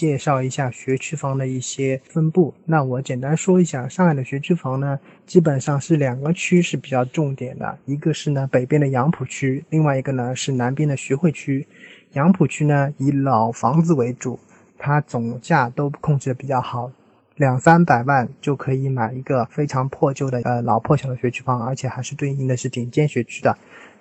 介绍一下学区房的一些分布。那我简单说一下，上海的学区房呢，基本上是两个区是比较重点的，一个是呢北边的杨浦区，另外一个呢是南边的徐汇区。杨浦区呢以老房子为主，它总价都控制的比较好，两三百万就可以买一个非常破旧的呃老破小的学区房，而且还是对应的是顶尖学区的。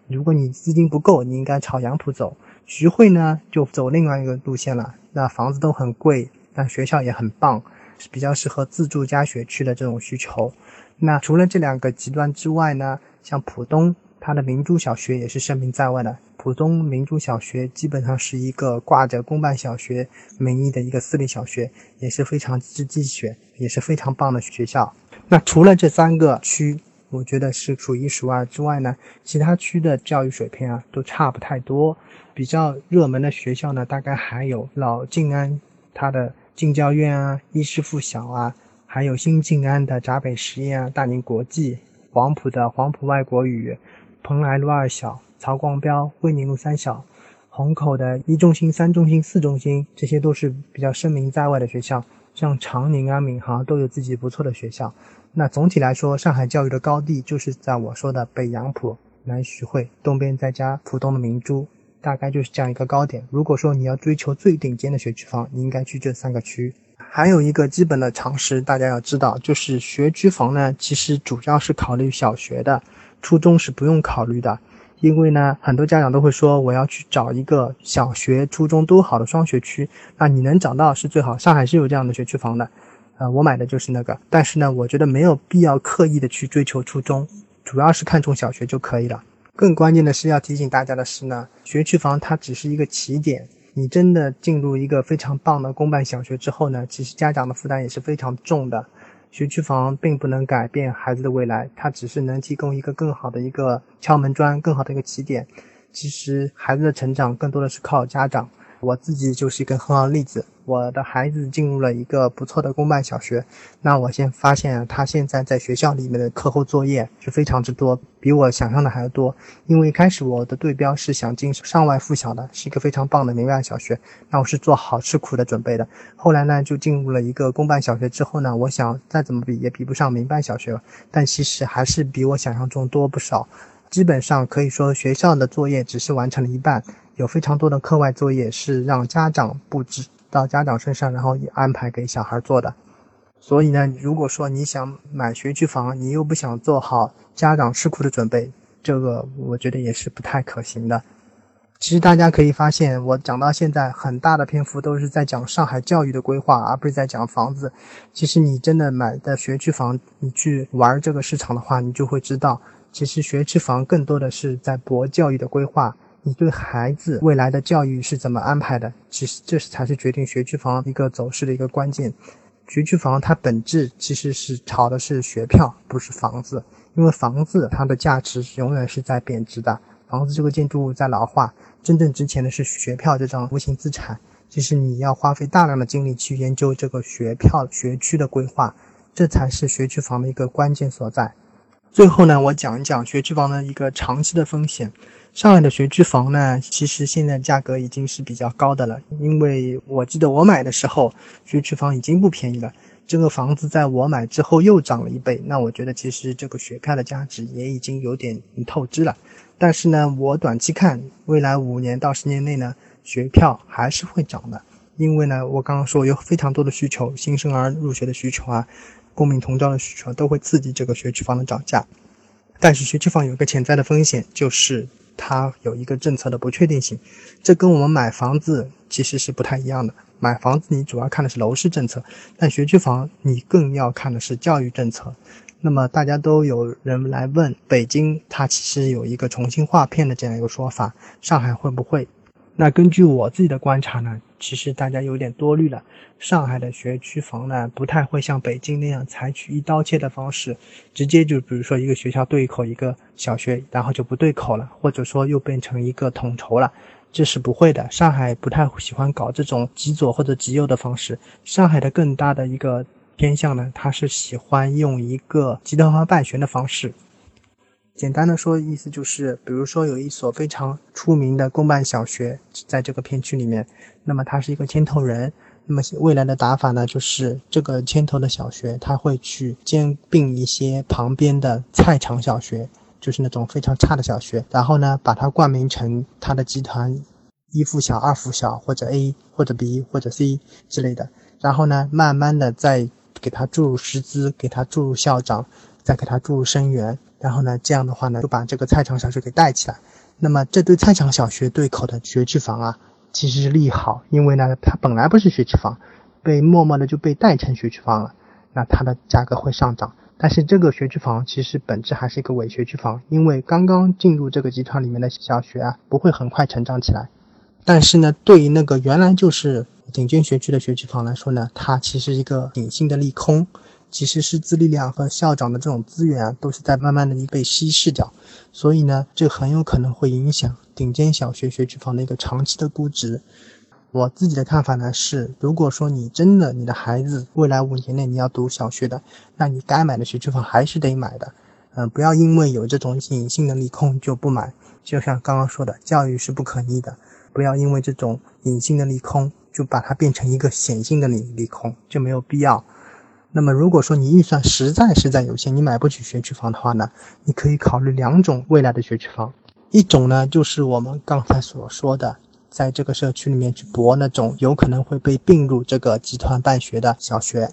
如果你资金不够，你应该朝杨浦走。徐汇呢，就走另外一个路线了。那房子都很贵，但学校也很棒，是比较适合自住加学区的这种需求。那除了这两个极端之外呢，像浦东，它的明珠小学也是声名在外的。浦东明珠小学基本上是一个挂着公办小学名义的一个私立小学，也是非常值绩选，也是非常棒的学校。那除了这三个区。我觉得是数一数二之外呢，其他区的教育水平啊都差不太多。比较热门的学校呢，大概还有老静安它的静教院啊、一师附小啊，还有新静安的闸北实验啊、大宁国际、黄埔的黄埔外国语、蓬莱路二小、曹光标、威宁路三小、虹口的一中心、三中心、四中心，这些都是比较声名在外的学校。像长宁啊、闵行都有自己不错的学校。那总体来说，上海教育的高地就是在我说的北杨浦、南徐汇，东边再加浦东的明珠，大概就是这样一个高点。如果说你要追求最顶尖的学区房，你应该去这三个区。还有一个基本的常识，大家要知道，就是学区房呢，其实主要是考虑小学的，初中是不用考虑的。因为呢，很多家长都会说，我要去找一个小学、初中都好的双学区，那你能找到是最好。上海是有这样的学区房的。呃，我买的就是那个，但是呢，我觉得没有必要刻意的去追求初中，主要是看中小学就可以了。更关键的是要提醒大家的是呢，学区房它只是一个起点，你真的进入一个非常棒的公办小学之后呢，其实家长的负担也是非常重的。学区房并不能改变孩子的未来，它只是能提供一个更好的一个敲门砖，更好的一个起点。其实孩子的成长更多的是靠家长。我自己就是一个很好的例子，我的孩子进入了一个不错的公办小学，那我先发现他现在在学校里面的课后作业是非常之多，比我想象的还要多。因为一开始我的对标是想进上外附小的，是一个非常棒的民办小学，那我是做好吃苦的准备的。后来呢，就进入了一个公办小学之后呢，我想再怎么比也比不上民办小学，但其实还是比我想象中多不少。基本上可以说学校的作业只是完成了一半。有非常多的课外作业是让家长布置到家长身上，然后安排给小孩做的。所以呢，如果说你想买学区房，你又不想做好家长吃苦的准备，这个我觉得也是不太可行的。其实大家可以发现，我讲到现在很大的篇幅都是在讲上海教育的规划，而不是在讲房子。其实你真的买的学区房，你去玩这个市场的话，你就会知道，其实学区房更多的是在博教育的规划。你对孩子未来的教育是怎么安排的？其实这才是决定学区房一个走势的一个关键。学区房它本质其实是炒的是学票，不是房子。因为房子它的价值永远是在贬值的，房子这个建筑物在老化，真正值钱的是学票这张无形资产。其实你要花费大量的精力去研究这个学票学区的规划，这才是学区房的一个关键所在。最后呢，我讲一讲学区房的一个长期的风险。上海的学区房呢，其实现在价格已经是比较高的了。因为我记得我买的时候，学区房已经不便宜了。这个房子在我买之后又涨了一倍，那我觉得其实这个学票的价值也已经有点透支了。但是呢，我短期看，未来五年到十年内呢，学票还是会涨的。因为呢，我刚刚说有非常多的需求，新生儿入学的需求啊，公民同招的需求都会刺激这个学区房的涨价。但是学区房有一个潜在的风险，就是。它有一个政策的不确定性，这跟我们买房子其实是不太一样的。买房子你主要看的是楼市政策，但学区房你更要看的是教育政策。那么大家都有人来问，北京它其实有一个重新划片的这样一个说法，上海会不会？那根据我自己的观察呢，其实大家有点多虑了。上海的学区房呢，不太会像北京那样采取一刀切的方式，直接就比如说一个学校对口一个小学，然后就不对口了，或者说又变成一个统筹了，这是不会的。上海不太喜欢搞这种极左或者极右的方式。上海的更大的一个偏向呢，它是喜欢用一个集团化办学的方式。简单的说，意思就是，比如说有一所非常出名的公办小学在这个片区里面，那么它是一个牵头人，那么未来的打法呢，就是这个牵头的小学，他会去兼并一些旁边的菜场小学，就是那种非常差的小学，然后呢，把它冠名成他的集团一附小、二附小或者 A 或者 B 或者 C 之类的，然后呢，慢慢的再给他注入师资，给他注入校长，再给他注入生源，然后呢，这样的话呢，就把这个菜场小学给带起来。那么这对菜场小学对口的学区房啊。其实是利好，因为呢，它本来不是学区房，被默默的就被带成学区房了，那它的价格会上涨。但是这个学区房其实本质还是一个伪学区房，因为刚刚进入这个集团里面的小学啊，不会很快成长起来。但是呢，对于那个原来就是顶尖学区的学区房来说呢，它其实一个隐性的利空。其实师资力量和校长的这种资源啊，都是在慢慢的被稀释掉，所以呢，这很有可能会影响顶尖小学学区房的一个长期的估值。我自己的看法呢是，如果说你真的你的孩子未来五年内你要读小学的，那你该买的学区房还是得买的，嗯，不要因为有这种隐性的利空就不买。就像刚刚说的，教育是不可逆的，不要因为这种隐性的利空就把它变成一个显性的利利空，就没有必要。那么，如果说你预算实在实在有限，你买不起学区房的话呢，你可以考虑两种未来的学区房。一种呢，就是我们刚才所说的，在这个社区里面去博那种有可能会被并入这个集团办学的小学。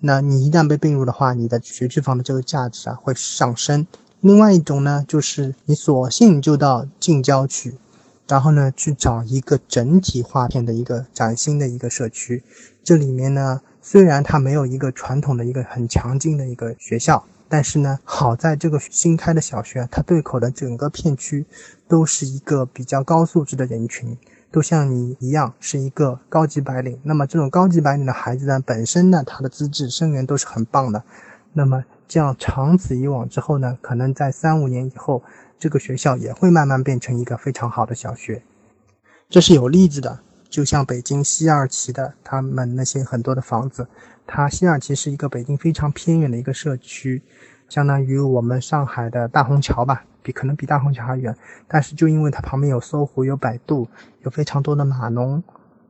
那你一旦被并入的话，你的学区房的这个价值啊会上升。另外一种呢，就是你索性就到近郊区，然后呢去找一个整体划片的一个崭新的一个社区，这里面呢。虽然它没有一个传统的一个很强劲的一个学校，但是呢，好在这个新开的小学，它对口的整个片区都是一个比较高素质的人群，都像你一样是一个高级白领。那么这种高级白领的孩子呢，本身呢，他的资质、生源都是很棒的。那么这样长此以往之后呢，可能在三五年以后，这个学校也会慢慢变成一个非常好的小学，这是有例子的。就像北京西二旗的他们那些很多的房子，它西二旗是一个北京非常偏远的一个社区，相当于我们上海的大虹桥吧，比可能比大虹桥还远。但是就因为它旁边有搜狐、有百度，有非常多的码农，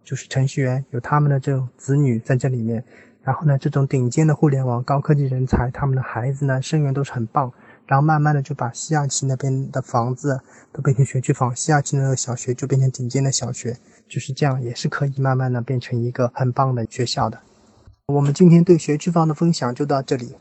就是程序员，有他们的这种子女在这里面。然后呢，这种顶尖的互联网高科技人才，他们的孩子呢，生源都是很棒。然后慢慢的就把西二旗那边的房子都变成学区房，西二旗那个小学就变成顶尖的小学，就是这样，也是可以慢慢的变成一个很棒的学校的。我们今天对学区房的分享就到这里。